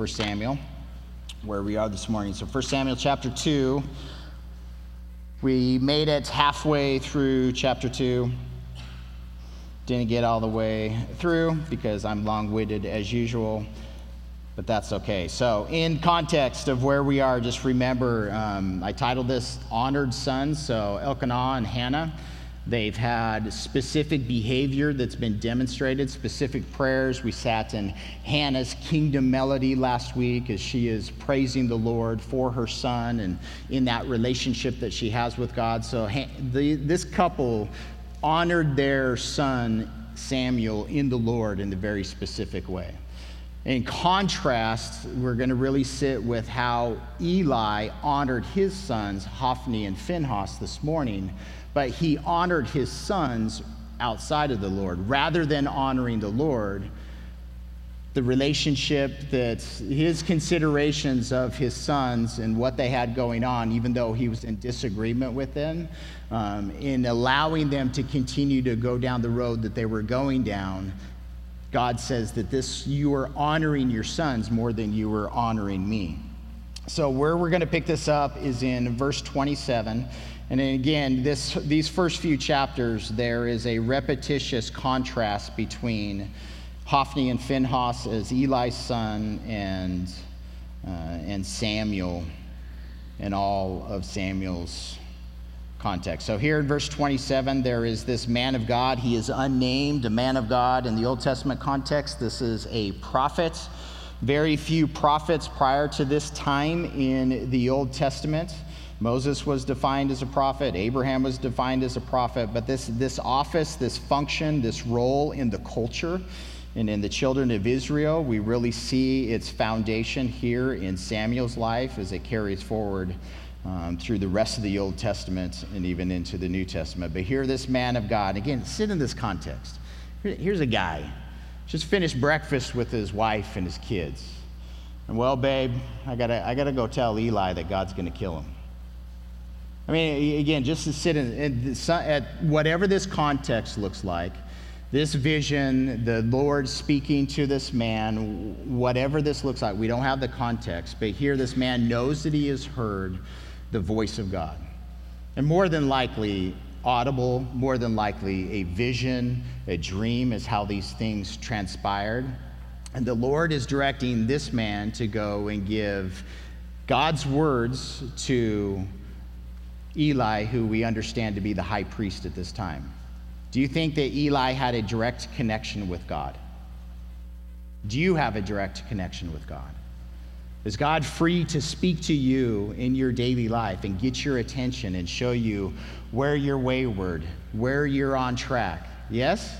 1 Samuel, where we are this morning. So 1 Samuel chapter 2. We made it halfway through chapter 2. Didn't get all the way through because I'm long winded as usual, but that's okay. So, in context of where we are, just remember um, I titled this Honored Sons. So, Elkanah and Hannah They've had specific behavior that's been demonstrated, specific prayers. We sat in Hannah's kingdom melody last week as she is praising the Lord for her son and in that relationship that she has with God. So, the, this couple honored their son Samuel in the Lord in a very specific way. In contrast, we're going to really sit with how Eli honored his sons, Hophni and Phinehas, this morning but he honored his sons outside of the Lord. Rather than honoring the Lord, the relationship that his considerations of his sons and what they had going on, even though he was in disagreement with them, um, in allowing them to continue to go down the road that they were going down, God says that this you are honoring your sons more than you were honoring me. So, where we're going to pick this up is in verse 27. And again, this, these first few chapters, there is a repetitious contrast between Hophni and Phinehas as Eli's son and, uh, and Samuel and all of Samuel's context. So here in verse 27, there is this man of God. He is unnamed, a man of God. In the Old Testament context, this is a prophet. Very few prophets prior to this time in the Old Testament. Moses was defined as a prophet, Abraham was defined as a prophet, but this, this office, this function, this role in the culture and in the children of Israel, we really see its foundation here in Samuel's life as it carries forward um, through the rest of the Old Testament and even into the New Testament. But here, this man of God, again, sit in this context. Here's a guy, just finished breakfast with his wife and his kids. And well, babe, I gotta, I gotta go tell Eli that God's gonna kill him. I mean, again, just to sit in, in at whatever this context looks like, this vision, the Lord speaking to this man, whatever this looks like, we don't have the context, but here this man knows that he has heard the voice of God. And more than likely, audible, more than likely, a vision, a dream is how these things transpired. And the Lord is directing this man to go and give God's words to Eli, who we understand to be the high priest at this time. Do you think that Eli had a direct connection with God? Do you have a direct connection with God? Is God free to speak to you in your daily life and get your attention and show you where you're wayward, where you're on track? Yes?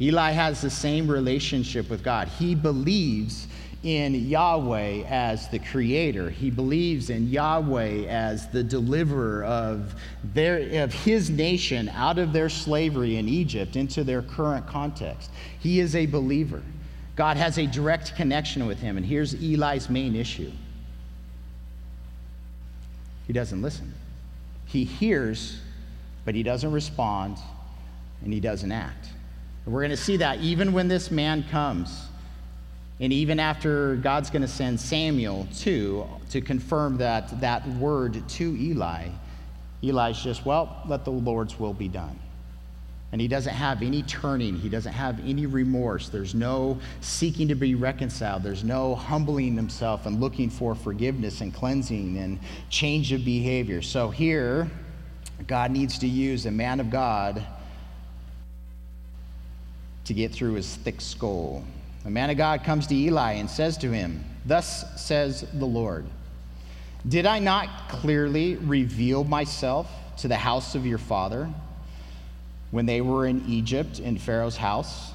Eli has the same relationship with God. He believes in Yahweh as the creator. He believes in Yahweh as the deliverer of, their, of his nation out of their slavery in Egypt into their current context. He is a believer. God has a direct connection with him. And here's Eli's main issue he doesn't listen. He hears, but he doesn't respond, and he doesn't act. And we're going to see that even when this man comes and even after God's going to send Samuel too to confirm that that word to Eli, Eli's just, well, let the Lord's will be done. And he doesn't have any turning. He doesn't have any remorse. There's no seeking to be reconciled. There's no humbling himself and looking for forgiveness and cleansing and change of behavior. So here, God needs to use a man of God to get through his thick skull the man of God comes to Eli and says to him, Thus says the Lord, Did I not clearly reveal myself to the house of your father when they were in Egypt in Pharaoh's house?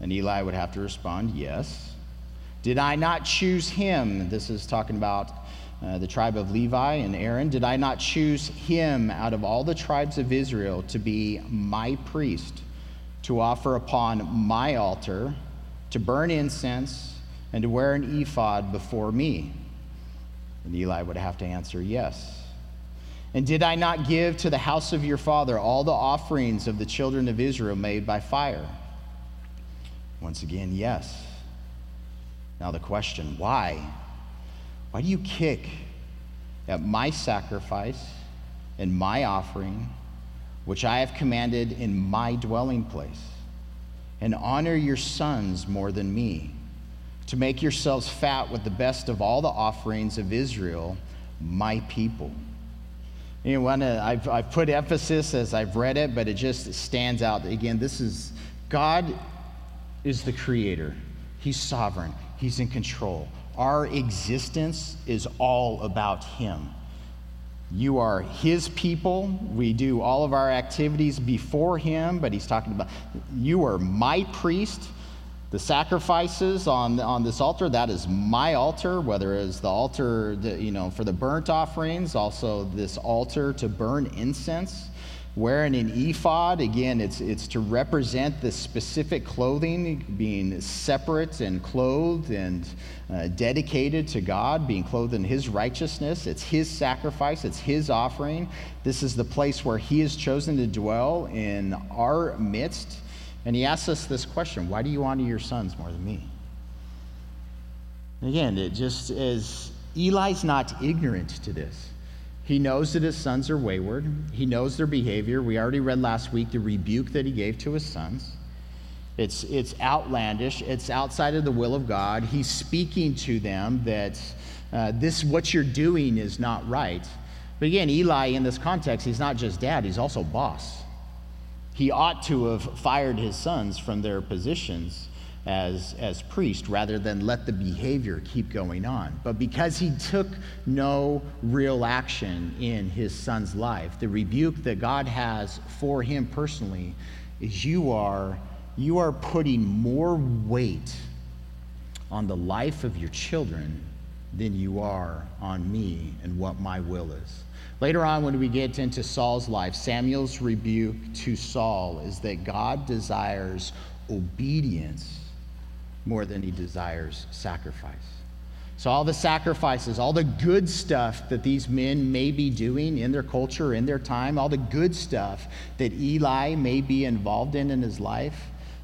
And Eli would have to respond, Yes. Did I not choose him? This is talking about uh, the tribe of Levi and Aaron. Did I not choose him out of all the tribes of Israel to be my priest, to offer upon my altar to burn incense, and to wear an ephod before me? And Eli would have to answer, Yes. And did I not give to the house of your father all the offerings of the children of Israel made by fire? Once again, yes. Now, the question why? Why do you kick at my sacrifice and my offering, which I have commanded in my dwelling place? And honor your sons more than me, to make yourselves fat with the best of all the offerings of Israel, my people. You know, uh, I've, I've put emphasis as I've read it, but it just stands out. Again, this is God is the creator, He's sovereign, He's in control. Our existence is all about Him. You are His people. We do all of our activities before Him, but He's talking about you are my priest. The sacrifices on, on this altar, that is my altar, whether it's the altar you know, for the burnt offerings, also this altar to burn incense. Wearing an ephod, again, it's, it's to represent the specific clothing, being separate and clothed and uh, dedicated to God, being clothed in His righteousness. It's His sacrifice, it's His offering. This is the place where He has chosen to dwell in our midst. And He asks us this question Why do you honor your sons more than me? And Again, it just is Eli's not ignorant to this. He knows that his sons are wayward. He knows their behavior. We already read last week the rebuke that he gave to his sons. It's, it's outlandish, it's outside of the will of God. He's speaking to them that uh, this, what you're doing, is not right. But again, Eli, in this context, he's not just dad, he's also boss. He ought to have fired his sons from their positions as, as priest rather than let the behavior keep going on. But because he took no real action in his son's life, the rebuke that God has for him personally is you are, you are putting more weight on the life of your children than you are on me and what my will is. Later on, when we get into Saul's life, Samuel's rebuke to Saul is that God desires obedience more than he desires sacrifice. So, all the sacrifices, all the good stuff that these men may be doing in their culture, in their time, all the good stuff that Eli may be involved in in his life,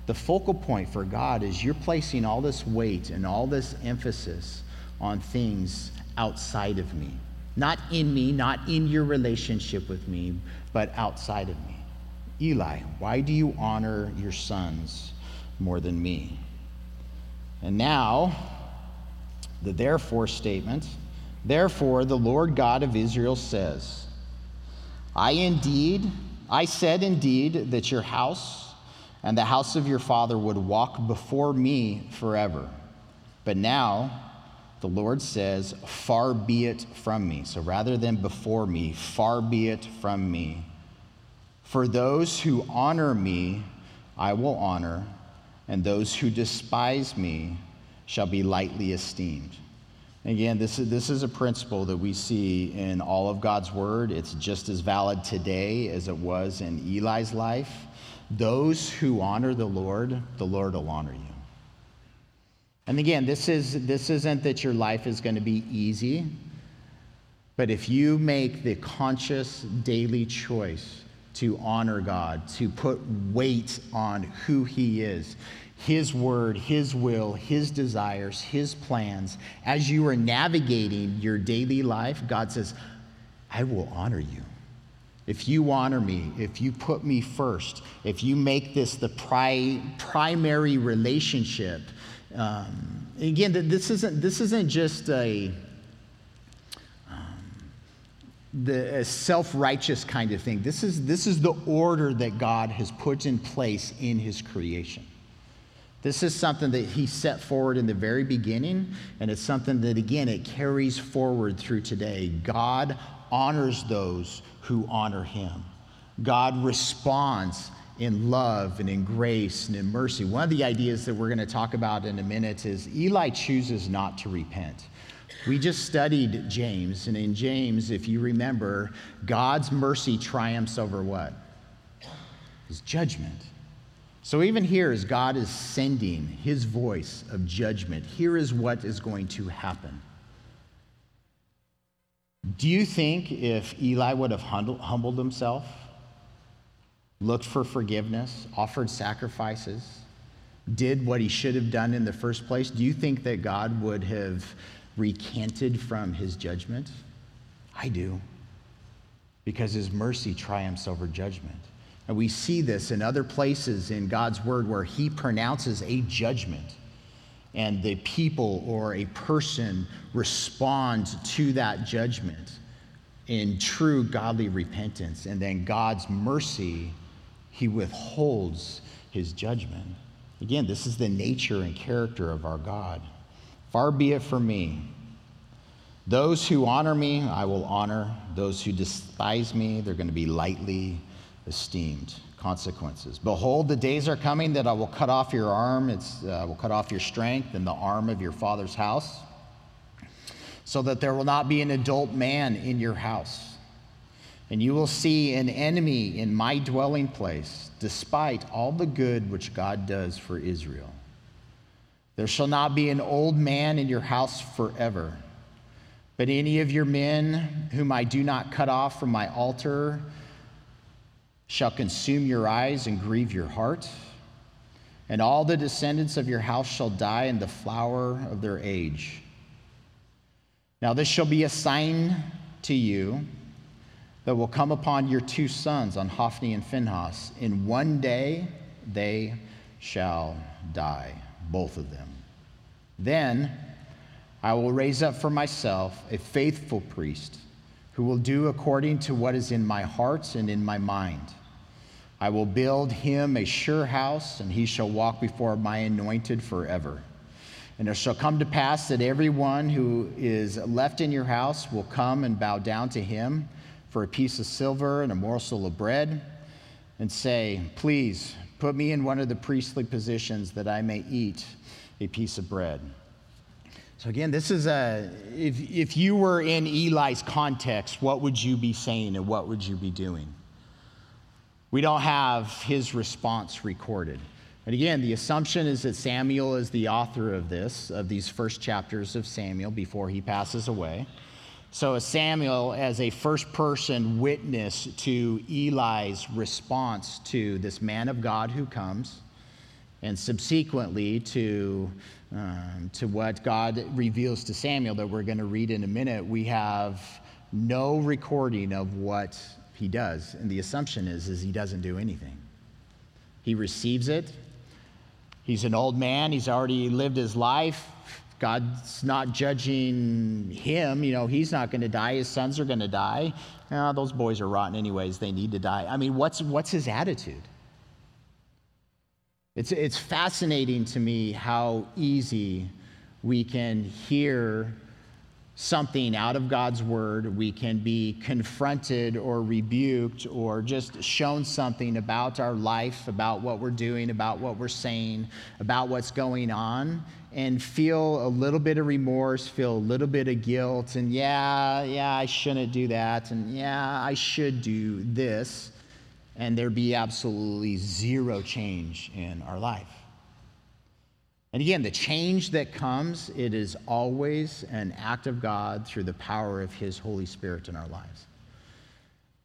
the focal point for God is you're placing all this weight and all this emphasis on things outside of me. Not in me, not in your relationship with me, but outside of me. Eli, why do you honor your sons more than me? And now, the therefore statement. Therefore, the Lord God of Israel says, I indeed, I said indeed that your house and the house of your father would walk before me forever. But now, the Lord says, Far be it from me. So rather than before me, far be it from me. For those who honor me, I will honor and those who despise me shall be lightly esteemed. Again, this is, this is a principle that we see in all of God's word. It's just as valid today as it was in Eli's life. Those who honor the Lord, the Lord will honor you. And again, this, is, this isn't that your life is going to be easy, but if you make the conscious daily choice to honor God, to put weight on who He is, His word, His will, His desires, His plans. As you are navigating your daily life, God says, I will honor you. If you honor me, if you put me first, if you make this the pri- primary relationship, um, again, this isn't, this isn't just a, the self-righteous kind of thing. This is, this is the order that God has put in place in his creation. This is something that he set forward in the very beginning, and it's something that, again, it carries forward through today. God honors those who honor him. God responds in love and in grace and in mercy. One of the ideas that we're going to talk about in a minute is Eli chooses not to repent. We just studied James, and in James, if you remember, God's mercy triumphs over what? His judgment. So even here, as God is sending his voice of judgment, here is what is going to happen. Do you think if Eli would have humbled himself, looked for forgiveness, offered sacrifices, did what he should have done in the first place, do you think that God would have recanted from his judgment? I do. Because his mercy triumphs over judgment. And we see this in other places in God's word where he pronounces a judgment and the people or a person responds to that judgment in true godly repentance. And then God's mercy, he withholds his judgment. Again, this is the nature and character of our God. Far be it from me. Those who honor me, I will honor. Those who despise me, they're going to be lightly esteemed. Consequences. Behold, the days are coming that I will cut off your arm, it's, uh, will cut off your strength and the arm of your father's house, so that there will not be an adult man in your house. And you will see an enemy in my dwelling place, despite all the good which God does for Israel. There shall not be an old man in your house forever. But any of your men whom I do not cut off from my altar, shall consume your eyes and grieve your heart. And all the descendants of your house shall die in the flower of their age. Now, this shall be a sign to you that will come upon your two sons, on Hophni and Phinehas. In one day they shall die, both of them. Then I will raise up for myself a faithful priest who will do according to what is in my heart and in my mind. I will build him a sure house, and he shall walk before my anointed forever. And it shall come to pass that everyone who is left in your house will come and bow down to him for a piece of silver and a morsel of bread, and say, Please put me in one of the priestly positions that I may eat a piece of bread. So, again, this is a, if, if you were in Eli's context, what would you be saying and what would you be doing? We don't have his response recorded. And again, the assumption is that Samuel is the author of this, of these first chapters of Samuel before he passes away. So, Samuel, as a first person witness to Eli's response to this man of God who comes, and subsequently to, um, to what God reveals to Samuel that we're going to read in a minute, we have no recording of what he does. And the assumption is, is he doesn't do anything. He receives it. He's an old man. He's already lived his life. God's not judging him. You know, he's not going to die. His sons are going to die. Oh, those boys are rotten anyways. They need to die. I mean, what's, what's his attitude? It's, it's fascinating to me how easy we can hear something out of God's word, we can be confronted or rebuked or just shown something about our life, about what we're doing, about what we're saying, about what's going on, and feel a little bit of remorse, feel a little bit of guilt, and yeah, yeah, I shouldn't do that, and yeah, I should do this, and there be absolutely zero change in our life. And again, the change that comes, it is always an act of God through the power of His Holy Spirit in our lives.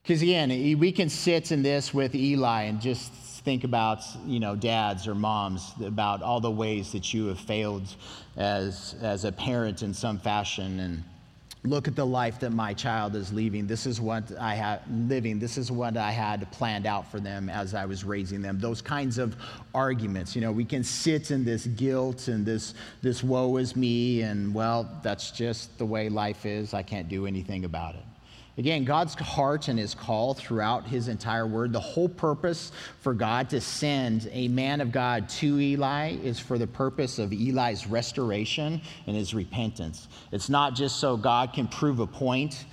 Because again, we can sit in this with Eli and just think about, you know, dads or moms, about all the ways that you have failed as, as a parent in some fashion. And look at the life that my child is leaving. This is what I have living. This is what I had planned out for them as I was raising them. Those kinds of arguments. You know, we can sit in this guilt and this this woe is me and well, that's just the way life is. I can't do anything about it. Again, God's heart and his call throughout his entire word, the whole purpose for God to send a man of God to Eli is for the purpose of Eli's restoration and his repentance. It's not just so God can prove a point,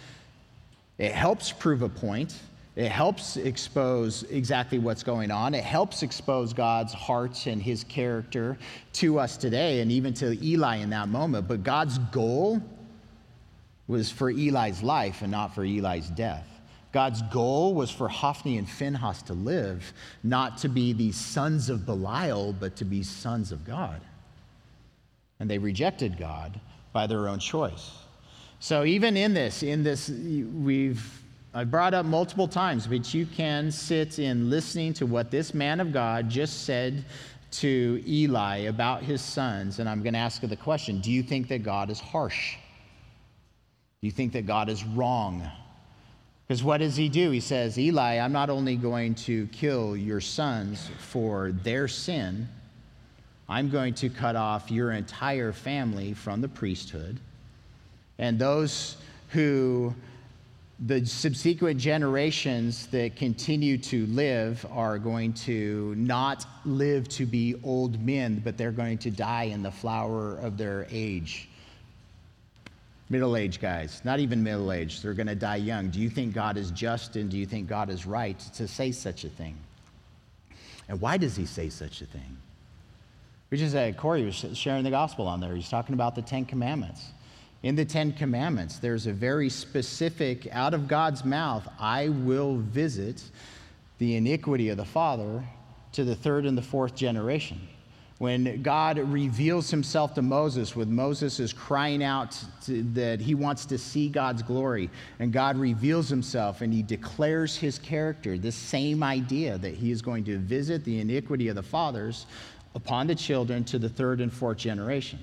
it helps prove a point. It helps expose exactly what's going on. It helps expose God's heart and his character to us today and even to Eli in that moment. But God's goal was for Eli's life and not for Eli's death. God's goal was for Hophni and Phinehas to live, not to be the sons of Belial, but to be sons of God. And they rejected God by their own choice. So even in this, in this, we've I brought up multiple times, but you can sit in listening to what this man of God just said to Eli about his sons, and I'm going to ask you the question Do you think that God is harsh? You think that God is wrong? Because what does he do? He says, Eli, I'm not only going to kill your sons for their sin, I'm going to cut off your entire family from the priesthood. And those who the subsequent generations that continue to live are going to not live to be old men, but they're going to die in the flower of their age. Middle aged guys, not even middle aged, they're going to die young. Do you think God is just and do you think God is right to say such a thing? And why does he say such a thing? We just said, Corey was sharing the gospel on there. He's talking about the Ten Commandments in the Ten Commandments, there's a very specific, out of God's mouth, I will visit the iniquity of the father to the third and the fourth generation. When God reveals himself to Moses, when Moses is crying out to, that he wants to see God's glory, and God reveals himself and he declares his character, this same idea that he is going to visit the iniquity of the fathers upon the children to the third and fourth generation.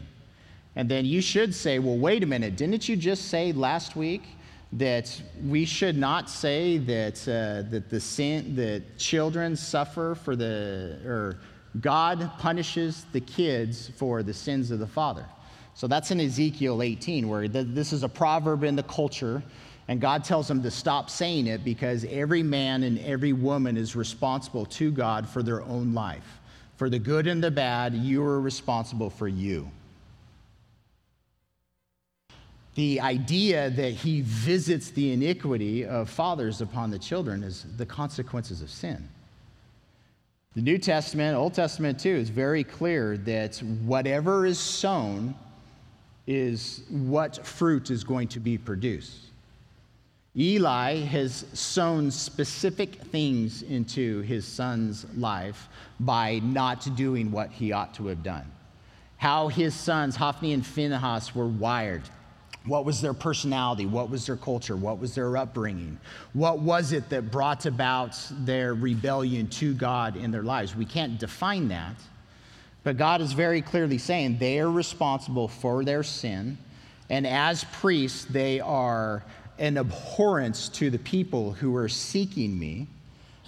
And then you should say, well, wait a minute, didn't you just say last week that we should not say that, uh, that the sin, that children suffer for the, or God punishes the kids for the sins of the father? So that's in Ezekiel 18, where this is a proverb in the culture, and God tells them to stop saying it because every man and every woman is responsible to God for their own life. For the good and the bad, you are responsible for you the idea that he visits the iniquity of fathers upon the children is the consequences of sin. The New Testament, Old Testament too, is very clear that whatever is sown is what fruit is going to be produced. Eli has sown specific things into his son's life by not doing what he ought to have done. How his sons, Hophni and Phinehas, were wired what was their personality? What was their culture? What was their upbringing? What was it that brought about their rebellion to God in their lives? We can't define that, but God is very clearly saying they are responsible for their sin. And as priests, they are an abhorrence to the people who are seeking me.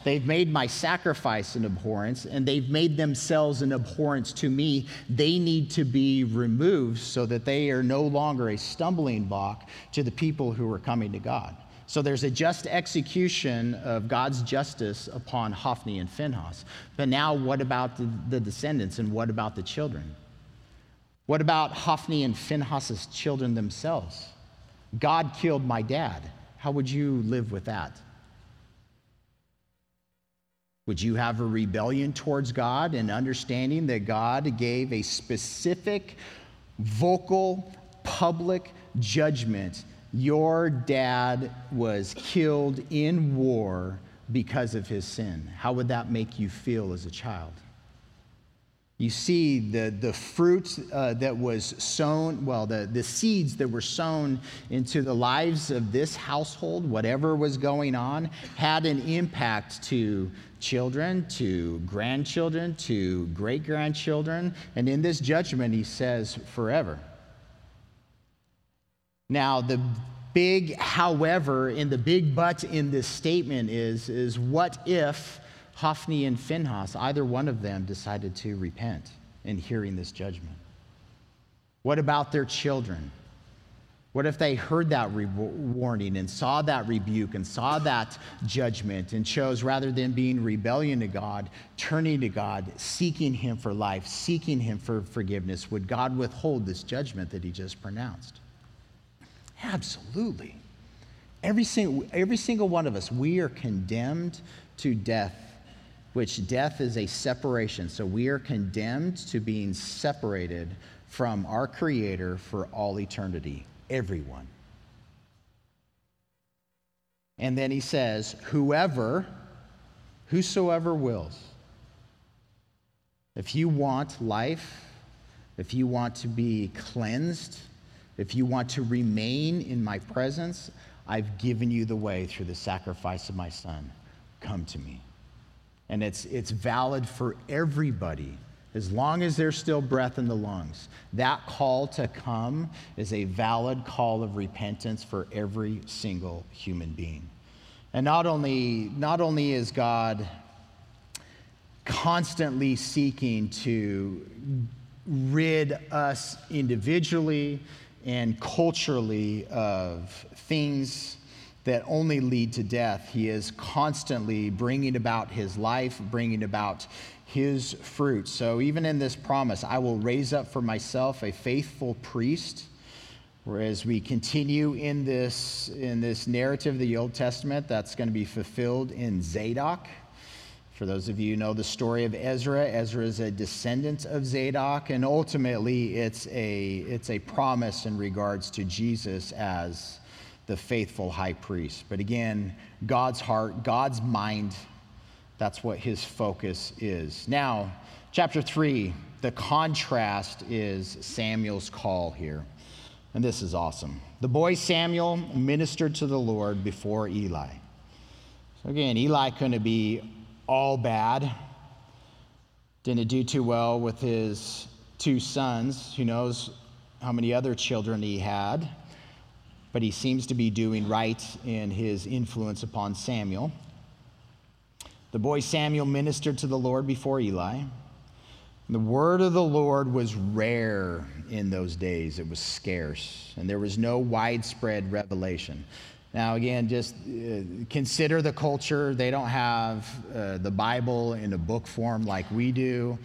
They've made my sacrifice an abhorrence, and they've made themselves an abhorrence to me. They need to be removed so that they are no longer a stumbling block to the people who are coming to God. So there's a just execution of God's justice upon Hophni and Phinehas. But now, what about the, the descendants and what about the children? What about Hophni and Phinehas' children themselves? God killed my dad. How would you live with that? Would you have a rebellion towards God and understanding that God gave a specific, vocal, public judgment? Your dad was killed in war because of his sin. How would that make you feel as a child? You see the, the fruit uh, that was sown, well, the, the seeds that were sown into the lives of this household, whatever was going on, had an impact to children, to grandchildren, to great grandchildren. And in this judgment, he says, forever. Now, the big however in the big but in this statement is, is what if Hophni and Phinehas, either one of them, decided to repent in hearing this judgment? What about their children? What if they heard that re- warning and saw that rebuke and saw that judgment and chose, rather than being rebellion to God, turning to God, seeking Him for life, seeking Him for forgiveness? Would God withhold this judgment that He just pronounced? Absolutely. Every single, every single one of us, we are condemned to death, which death is a separation. So we are condemned to being separated from our Creator for all eternity everyone. And then he says, Whoever, whosoever wills. If you want life, if you want to be cleansed, if you want to remain in my presence, I've given you the way through the sacrifice of my son. Come to me. And it's, it's valid for everybody as long as there's still breath in the lungs. That call to come is a valid call of repentance for every single human being. And not only, not only is God constantly seeking to rid us individually and culturally of things that only lead to death. He is constantly bringing about his life, bringing about his fruit. So, even in this promise, I will raise up for myself a faithful priest. Whereas we continue in this, in this narrative of the Old Testament, that's going to be fulfilled in Zadok. For those of you who know the story of Ezra, Ezra is a descendant of Zadok, and ultimately it's a, it's a promise in regards to Jesus as the faithful high priest. But again, God's heart, God's mind, that's what his focus is. Now, chapter 3, the contrast is Samuel's call here. And this is awesome. The boy Samuel ministered to the Lord before Eli. So again, Eli couldn't be all bad. Didn't do too well with his two sons. Who knows how many other children he had? But he seems to be doing right in his influence upon Samuel. The boy Samuel ministered to the Lord before Eli. The word of the Lord was rare in those days, it was scarce, and there was no widespread revelation. Now, again, just uh, consider the culture. They don't have uh, the Bible in a book form like we do.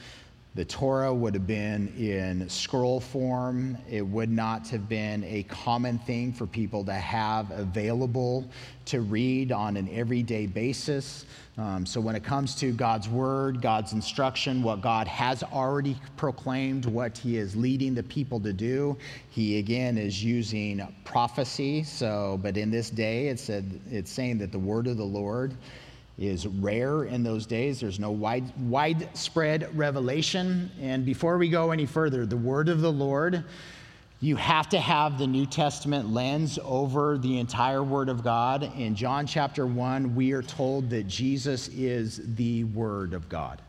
The Torah would have been in scroll form. It would not have been a common thing for people to have available to read on an everyday basis. Um, so, when it comes to God's word, God's instruction, what God has already proclaimed, what He is leading the people to do, He again is using prophecy. So, but in this day, it said, it's saying that the word of the Lord is rare in those days. There's no wide, widespread revelation. And before we go any further, the word of the Lord, you have to have the New Testament lens over the entire word of God. In John chapter 1, we are told that Jesus is the word of God.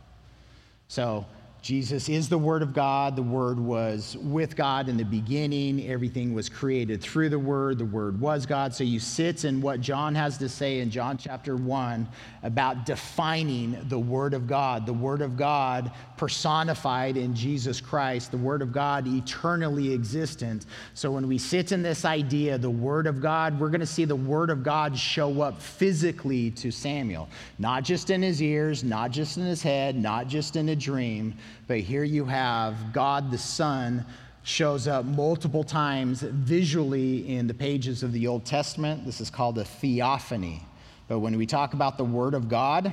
So, Jesus is the Word of God. The Word was with God in the beginning. Everything was created through the Word. The Word was God. So you sit in what John has to say in John chapter 1 about defining the Word of God. The Word of God personified in Jesus Christ, the Word of God eternally existent. So when we sit in this idea, the Word of God, we're going to see the Word of God show up physically to Samuel, not just in his ears, not just in his head, not just in a dream but here you have God the Son shows up multiple times visually in the pages of the Old Testament. This is called a theophany. But when we talk about the Word of God,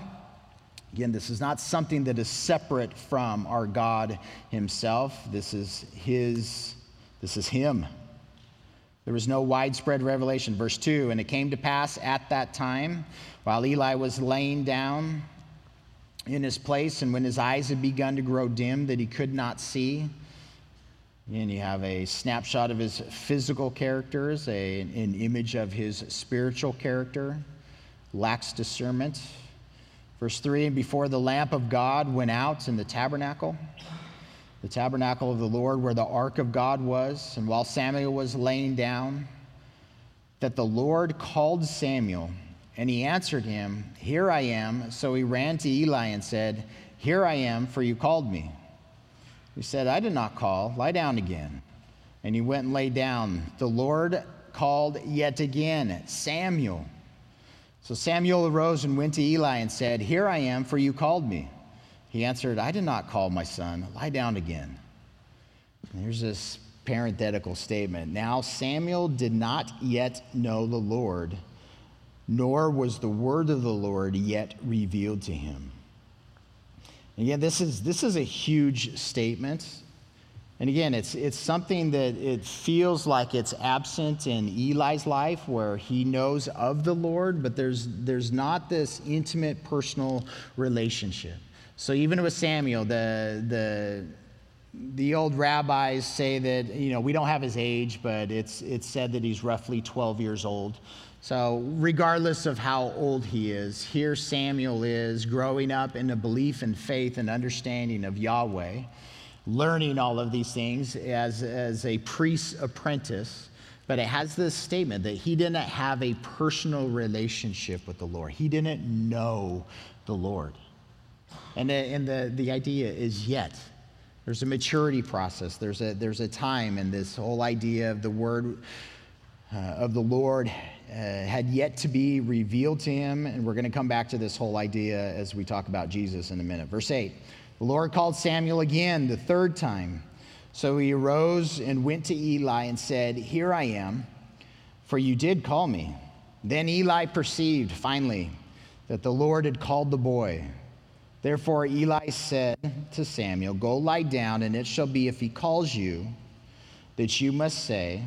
again, this is not something that is separate from our God Himself. This is His, this is Him. There was no widespread revelation. Verse 2 And it came to pass at that time, while Eli was laying down, in his place, and when his eyes had begun to grow dim that he could not see, and you have a snapshot of his physical characters, a, an image of his spiritual character, lacks discernment. Verse 3 And before the lamp of God went out in the tabernacle, the tabernacle of the Lord where the ark of God was, and while Samuel was laying down, that the Lord called Samuel. And he answered him, Here I am. So he ran to Eli and said, Here I am, for you called me. He said, I did not call. Lie down again. And he went and lay down. The Lord called yet again, Samuel. So Samuel arose and went to Eli and said, Here I am, for you called me. He answered, I did not call my son. Lie down again. And here's this parenthetical statement. Now Samuel did not yet know the Lord nor was the word of the Lord yet revealed to him. Again, this is, this is a huge statement. And again, it's, it's something that it feels like it's absent in Eli's life where he knows of the Lord, but there's, there's not this intimate personal relationship. So even with Samuel, the, the, the old rabbis say that, you know, we don't have his age, but it's, it's said that he's roughly 12 years old. So, regardless of how old he is, here Samuel is growing up in a belief and faith and understanding of Yahweh, learning all of these things as, as a priest's apprentice. But it has this statement that he didn't have a personal relationship with the Lord, he didn't know the Lord. And the, and the, the idea is yet. There's a maturity process, there's a, there's a time, and this whole idea of the word uh, of the Lord uh, had yet to be revealed to him. And we're going to come back to this whole idea as we talk about Jesus in a minute. Verse 8 The Lord called Samuel again the third time. So he arose and went to Eli and said, Here I am, for you did call me. Then Eli perceived finally that the Lord had called the boy. Therefore Eli said to Samuel, Go lie down, and it shall be if he calls you that you must say,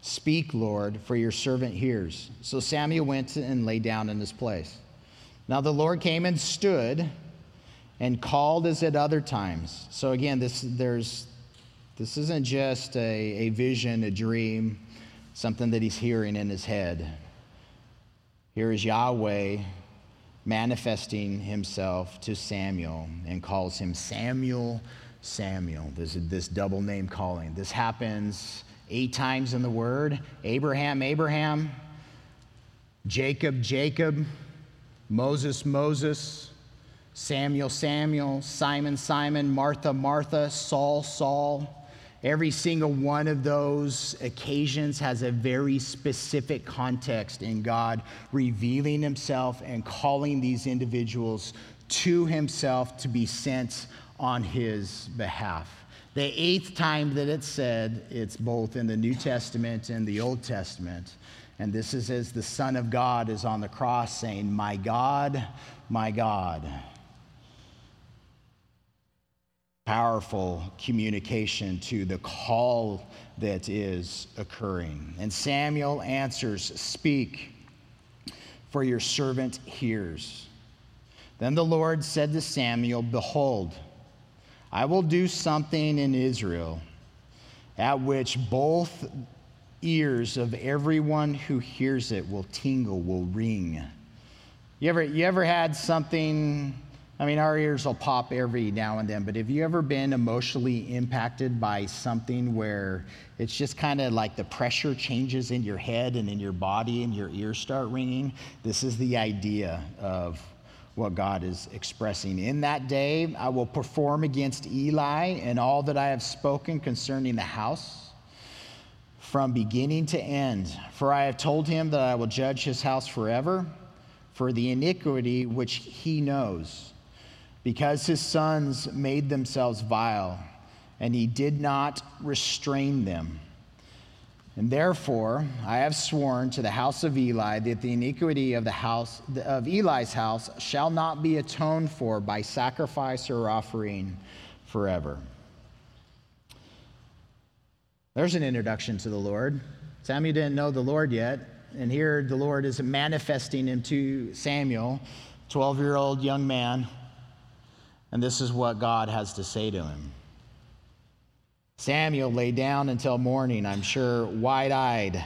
Speak, Lord, for your servant hears. So Samuel went and lay down in his place. Now the Lord came and stood and called as at other times. So again, this, there's, this isn't just a, a vision, a dream, something that he's hearing in his head. Here is Yahweh manifesting himself to Samuel and calls him Samuel, Samuel. This, this double name calling. This happens eight times in the Word. Abraham, Abraham, Jacob, Jacob, Moses, Moses, Samuel, Samuel, Simon, Simon, Martha, Martha, Saul, Saul. Every single one of those occasions has a very specific context in God revealing himself and calling these individuals to himself to be sent on his behalf. The eighth time that it's said, it's both in the New Testament and the Old Testament. And this is as the Son of God is on the cross saying, My God, my God. Powerful communication to the call that is occurring. And Samuel answers, Speak, for your servant hears. Then the Lord said to Samuel, Behold, I will do something in Israel at which both ears of everyone who hears it will tingle, will ring. You ever, you ever had something? I mean, our ears will pop every now and then, but have you ever been emotionally impacted by something where it's just kind of like the pressure changes in your head and in your body and your ears start ringing? This is the idea of what God is expressing. In that day, I will perform against Eli and all that I have spoken concerning the house from beginning to end. For I have told him that I will judge his house forever for the iniquity which he knows, because his sons made themselves vile, and he did not restrain them. And therefore, I have sworn to the house of Eli that the iniquity of the house of Eli's house shall not be atoned for by sacrifice or offering forever. There's an introduction to the Lord. Samuel didn't know the Lord yet, and here the Lord is manifesting him to Samuel, 12 year old young man, and this is what God has to say to him. Samuel lay down until morning, I'm sure, wide eyed,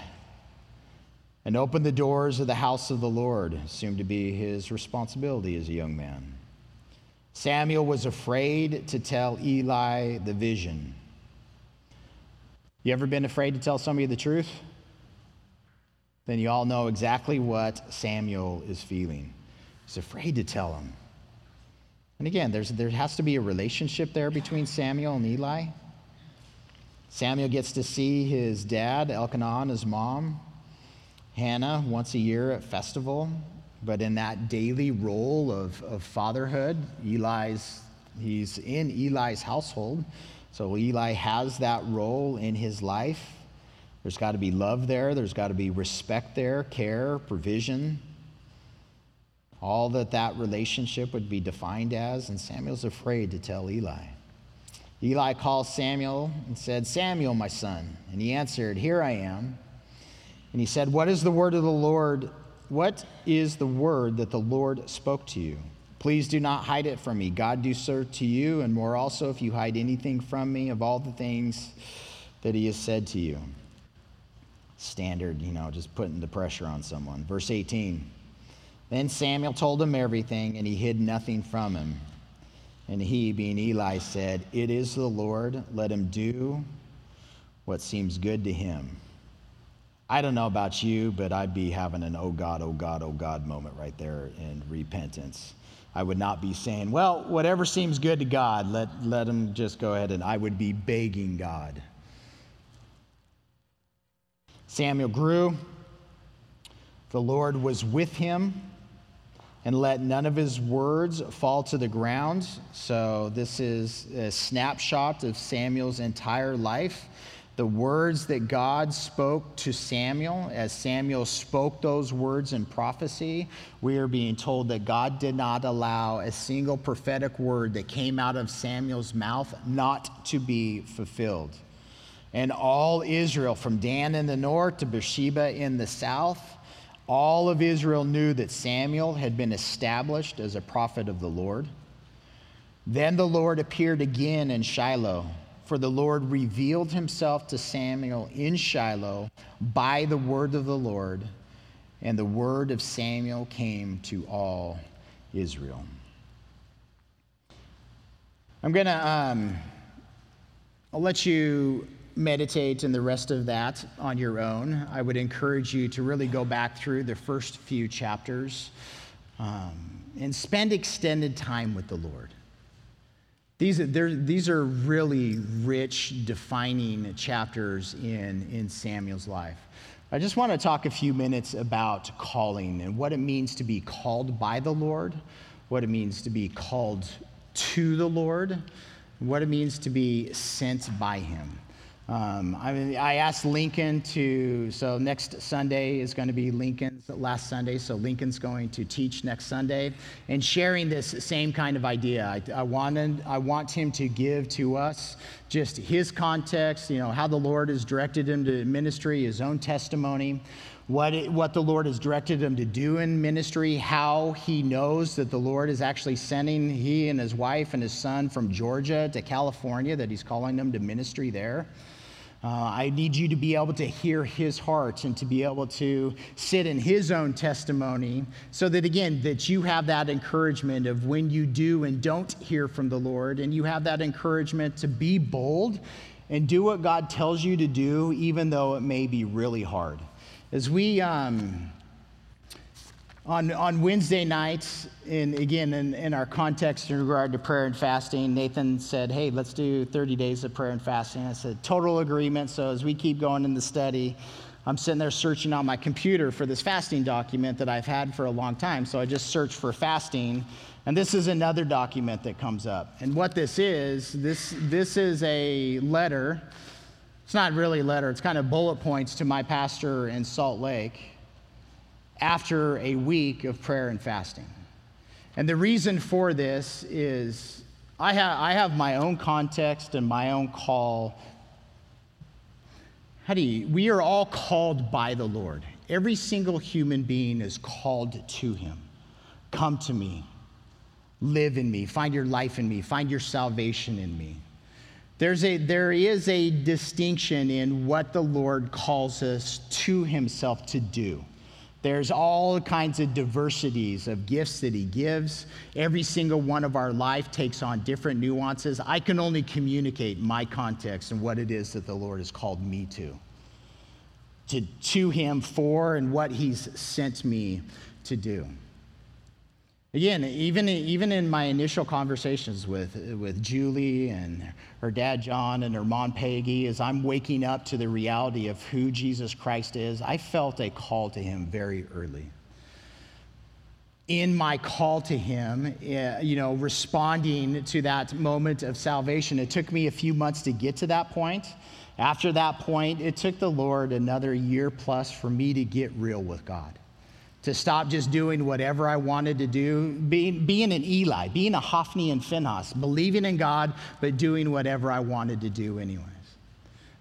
and opened the doors of the house of the Lord, seemed to be his responsibility as a young man. Samuel was afraid to tell Eli the vision. You ever been afraid to tell somebody the truth? Then you all know exactly what Samuel is feeling. He's afraid to tell him. And again, there's, there has to be a relationship there between Samuel and Eli. Samuel gets to see his dad, Elkanah, his mom, Hannah, once a year at festival. But in that daily role of, of fatherhood, Eli's, he's in Eli's household. So Eli has that role in his life. There's got to be love there, there's got to be respect there, care, provision. All that that relationship would be defined as. And Samuel's afraid to tell Eli. Eli called Samuel and said, Samuel, my son. And he answered, Here I am. And he said, What is the word of the Lord? What is the word that the Lord spoke to you? Please do not hide it from me. God do serve to you, and more also if you hide anything from me of all the things that he has said to you. Standard, you know, just putting the pressure on someone. Verse 18. Then Samuel told him everything, and he hid nothing from him. And he, being Eli, said, It is the Lord. Let him do what seems good to him. I don't know about you, but I'd be having an oh God, oh God, oh God moment right there in repentance. I would not be saying, well, whatever seems good to God, let, let him just go ahead and I would be begging God. Samuel grew. The Lord was with him and let none of his words fall to the ground. So, this is a snapshot of Samuel's entire life. The words that God spoke to Samuel, as Samuel spoke those words in prophecy, we are being told that God did not allow a single prophetic word that came out of Samuel's mouth not to be fulfilled. And all Israel, from Dan in the north to Beersheba in the south, all of Israel knew that Samuel had been established as a prophet of the Lord. Then the Lord appeared again in Shiloh, for the Lord revealed himself to Samuel in Shiloh by the word of the Lord, and the word of Samuel came to all Israel. I'm going to um, I'll let you meditate and the rest of that on your own. I would encourage you to really go back through the first few chapters um, and spend extended time with the Lord. These are, these are really rich, defining chapters in, in Samuel's life. I just want to talk a few minutes about calling and what it means to be called by the Lord, what it means to be called to the Lord, what it means to be sent by Him. Um, I, mean, I asked Lincoln to, so next Sunday is going to be Lincoln's last Sunday, so Lincoln's going to teach next Sunday and sharing this same kind of idea. I, I, wanted, I want him to give to us just his context, you know, how the Lord has directed him to ministry, his own testimony, what, it, what the Lord has directed him to do in ministry, how he knows that the Lord is actually sending he and his wife and his son from Georgia to California, that he's calling them to ministry there. Uh, I need you to be able to hear his heart and to be able to sit in his own testimony so that, again, that you have that encouragement of when you do and don't hear from the Lord, and you have that encouragement to be bold and do what God tells you to do, even though it may be really hard. As we, um, on, on Wednesday nights, and again, in, in our context in regard to prayer and fasting, Nathan said, Hey, let's do 30 days of prayer and fasting. I said, Total agreement. So as we keep going in the study, I'm sitting there searching on my computer for this fasting document that I've had for a long time. So I just search for fasting, and this is another document that comes up. And what this is, this, this is a letter. It's not really a letter, it's kind of bullet points to my pastor in Salt Lake after a week of prayer and fasting. And the reason for this is I, ha- I have my own context and my own call. How do you, we are all called by the Lord. Every single human being is called to Him. Come to me, live in me, find your life in me, find your salvation in me. There's a, there is a distinction in what the Lord calls us to Himself to do. There's all kinds of diversities of gifts that he gives. Every single one of our life takes on different nuances. I can only communicate my context and what it is that the Lord has called me to. To, to him for and what he's sent me to do. Again, even, even in my initial conversations with, with Julie and her dad John and her mom Peggy, as I'm waking up to the reality of who Jesus Christ is, I felt a call to him very early. In my call to him, eh, you know, responding to that moment of salvation, it took me a few months to get to that point. After that point, it took the Lord another year plus for me to get real with God to stop just doing whatever I wanted to do, being, being an Eli, being a Hophni and Phinehas, believing in God, but doing whatever I wanted to do anyways.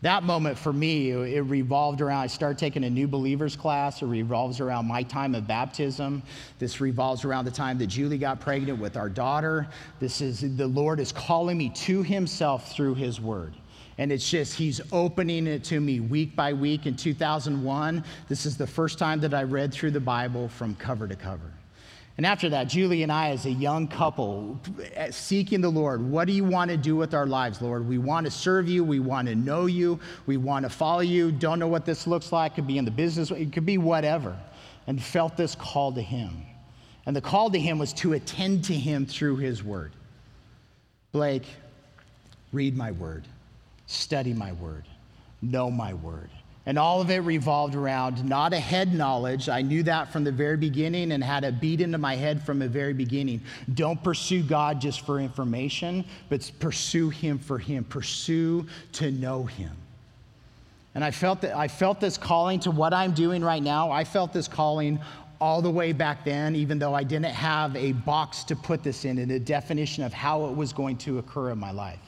that moment for me, it revolved around, I started taking a new believers class. It revolves around my time of baptism. This revolves around the time that Julie got pregnant with our daughter. This is, the Lord is calling me to himself through his word. And it's just, he's opening it to me week by week. In 2001, this is the first time that I read through the Bible from cover to cover. And after that, Julie and I, as a young couple, seeking the Lord, what do you want to do with our lives, Lord? We want to serve you. We want to know you. We want to follow you. Don't know what this looks like. Could be in the business, it could be whatever. And felt this call to Him. And the call to Him was to attend to Him through His Word. Blake, read my Word, study my Word, know my Word. And all of it revolved around not a head knowledge. I knew that from the very beginning and had a beat into my head from the very beginning. Don't pursue God just for information, but pursue Him for Him. Pursue to know Him. And I felt that I felt this calling to what I'm doing right now. I felt this calling all the way back then, even though I didn't have a box to put this in and a definition of how it was going to occur in my life.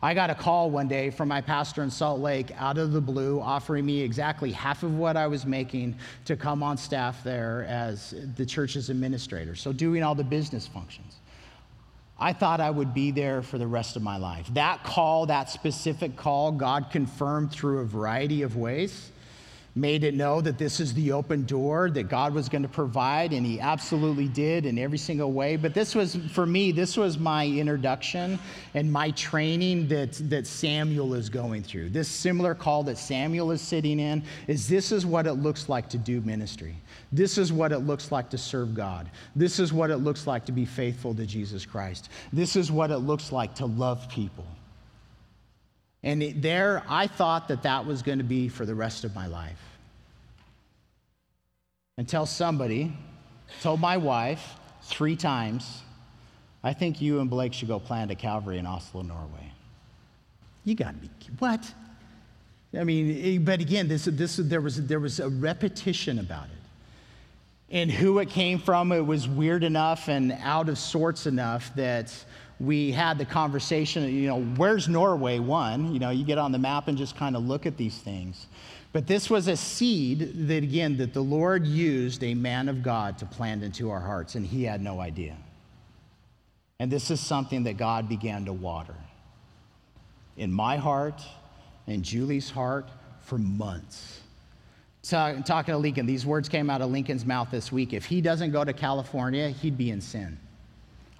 I got a call one day from my pastor in Salt Lake out of the blue offering me exactly half of what I was making to come on staff there as the church's administrator, so doing all the business functions. I thought I would be there for the rest of my life. That call, that specific call, God confirmed through a variety of ways made it know that this is the open door that God was going to provide, and He absolutely did in every single way. But this was, for me, this was my introduction and my training that, that Samuel is going through. This similar call that Samuel is sitting in is this is what it looks like to do ministry. This is what it looks like to serve God. This is what it looks like to be faithful to Jesus Christ. This is what it looks like to love people. And there, I thought that that was going to be for the rest of my life until somebody told my wife three times, I think you and Blake should go plant a Calvary in Oslo, Norway. You got to be, what? I mean, eh, but again, this, this, there, was, there was a repetition about it. And who it came from, it was weird enough and out of sorts enough that we had the conversation, you know, where's Norway? One, you know, you get on the map and just kind of look at these things. But this was a seed that, again, that the Lord used a man of God to plant into our hearts, and he had no idea. And this is something that God began to water in my heart, in Julie's heart, for months. talking to Lincoln, these words came out of Lincoln's mouth this week. If he doesn't go to California, he'd be in sin.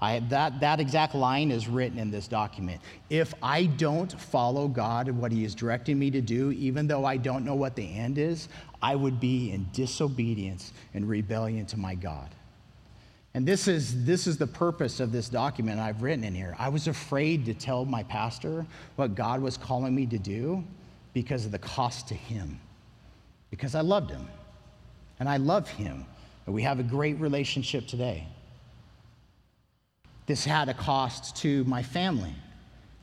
I, that, that exact line is written in this document. If I don't follow God and what He is directing me to do, even though I don't know what the end is, I would be in disobedience and rebellion to my God. And this is, this is the purpose of this document I've written in here. I was afraid to tell my pastor what God was calling me to do because of the cost to him, because I loved him. And I love him. And we have a great relationship today. This had a cost to my family.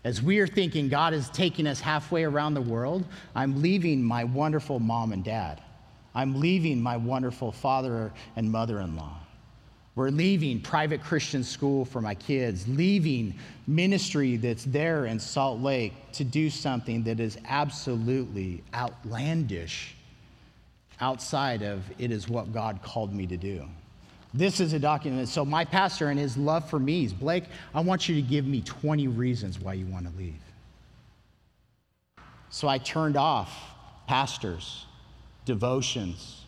As we are thinking God is taking us halfway around the world, I'm leaving my wonderful mom and dad. I'm leaving my wonderful father and mother in law. We're leaving private Christian school for my kids, leaving ministry that's there in Salt Lake to do something that is absolutely outlandish outside of it is what God called me to do. This is a document. So, my pastor and his love for me is Blake, I want you to give me 20 reasons why you want to leave. So, I turned off pastors, devotions,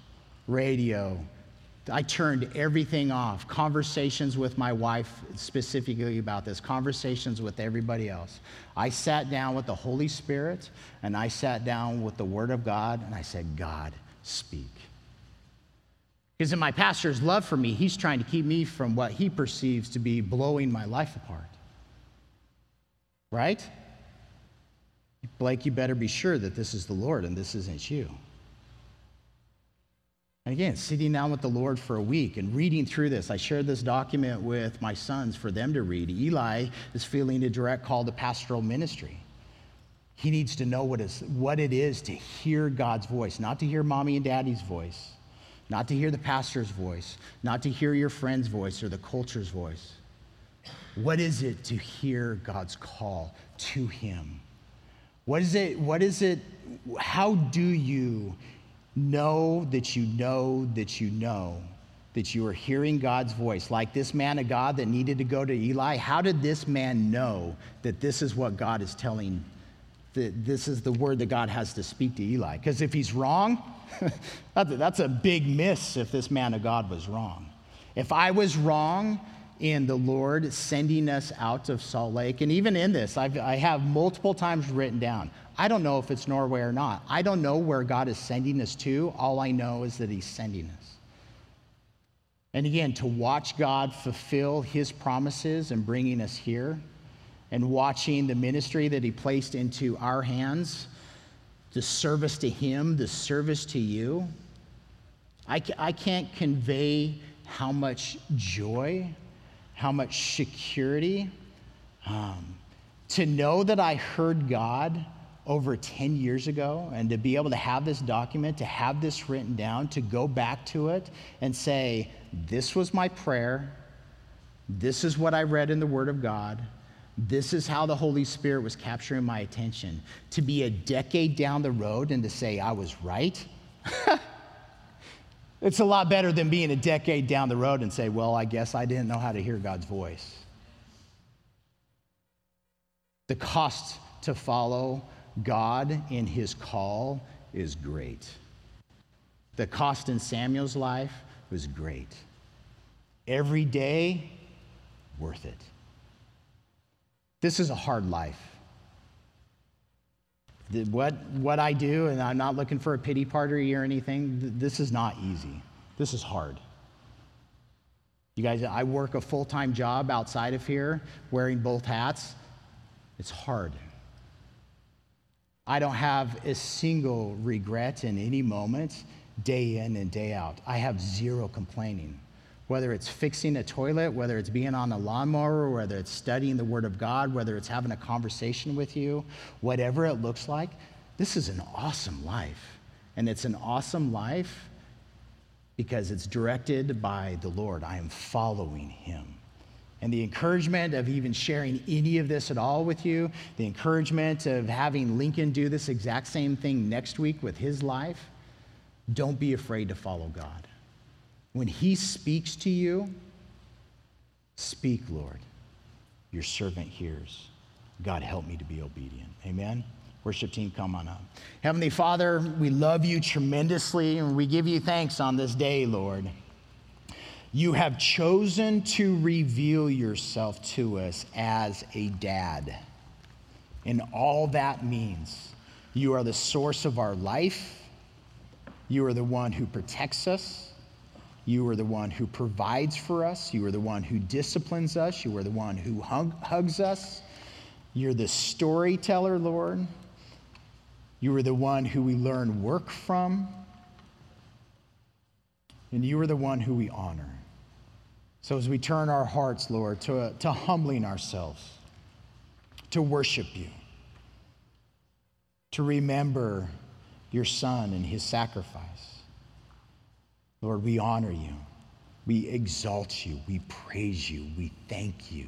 radio. I turned everything off. Conversations with my wife, specifically about this, conversations with everybody else. I sat down with the Holy Spirit and I sat down with the Word of God and I said, God, speak. Because in my pastor's love for me, he's trying to keep me from what he perceives to be blowing my life apart. Right? Blake, you better be sure that this is the Lord and this isn't you. And again, sitting down with the Lord for a week and reading through this, I shared this document with my sons for them to read. Eli is feeling a direct call to pastoral ministry. He needs to know what, is, what it is to hear God's voice, not to hear mommy and daddy's voice not to hear the pastor's voice, not to hear your friend's voice or the culture's voice. What is it to hear God's call to Him? What is it? What is it? How do you know that you know that you know that you are hearing God's voice? Like this man of God that needed to go to Eli, how did this man know that this is what God is telling? That this is the word that God has to speak to Eli? Because if he's wrong, that's a big miss if this man of God was wrong. If I was wrong, in the Lord sending us out of Salt Lake. And even in this, I've, I have multiple times written down. I don't know if it's Norway or not. I don't know where God is sending us to. All I know is that He's sending us. And again, to watch God fulfill His promises and bringing us here, and watching the ministry that He placed into our hands, the service to Him, the service to you. I, I can't convey how much joy how much security. Um, to know that I heard God over 10 years ago and to be able to have this document, to have this written down, to go back to it and say, This was my prayer. This is what I read in the Word of God. This is how the Holy Spirit was capturing my attention. To be a decade down the road and to say, I was right. It's a lot better than being a decade down the road and say, well, I guess I didn't know how to hear God's voice. The cost to follow God in his call is great. The cost in Samuel's life was great. Every day, worth it. This is a hard life what, what I do, and I'm not looking for a pity party or anything, this is not easy. This is hard. You guys, I work a full time job outside of here wearing both hats. It's hard. I don't have a single regret in any moment, day in and day out. I have zero complaining whether it's fixing a toilet, whether it's being on a lawnmower, whether it's studying the Word of God, whether it's having a conversation with you, whatever it looks like, this is an awesome life. And it's an awesome life because it's directed by the Lord. I am following Him. And the encouragement of even sharing any of this at all with you, the encouragement of having Lincoln do this exact same thing next week with his life, don't be afraid to follow God. When he speaks to you, speak, Lord. Your servant hears. God, help me to be obedient. Amen. Worship team, come on up. Heavenly Father, we love you tremendously and we give you thanks on this day, Lord. You have chosen to reveal yourself to us as a dad. And all that means you are the source of our life, you are the one who protects us. You are the one who provides for us. You are the one who disciplines us. You are the one who hug, hugs us. You're the storyteller, Lord. You are the one who we learn work from. And you are the one who we honor. So as we turn our hearts, Lord, to, to humbling ourselves, to worship you, to remember your Son and his sacrifice Lord, we honor you. We exalt you. We praise you. We thank you.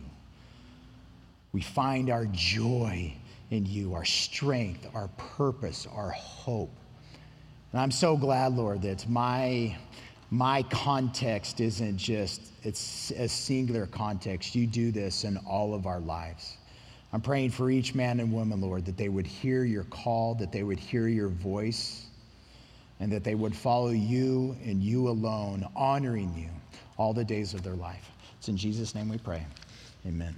We find our joy in you, our strength, our purpose, our hope. And I'm so glad, Lord, that my, my context isn't just it's a singular context. You do this in all of our lives. I'm praying for each man and woman, Lord, that they would hear your call, that they would hear your voice and that they would follow you and you alone, honoring you all the days of their life. It's in Jesus' name we pray. Amen.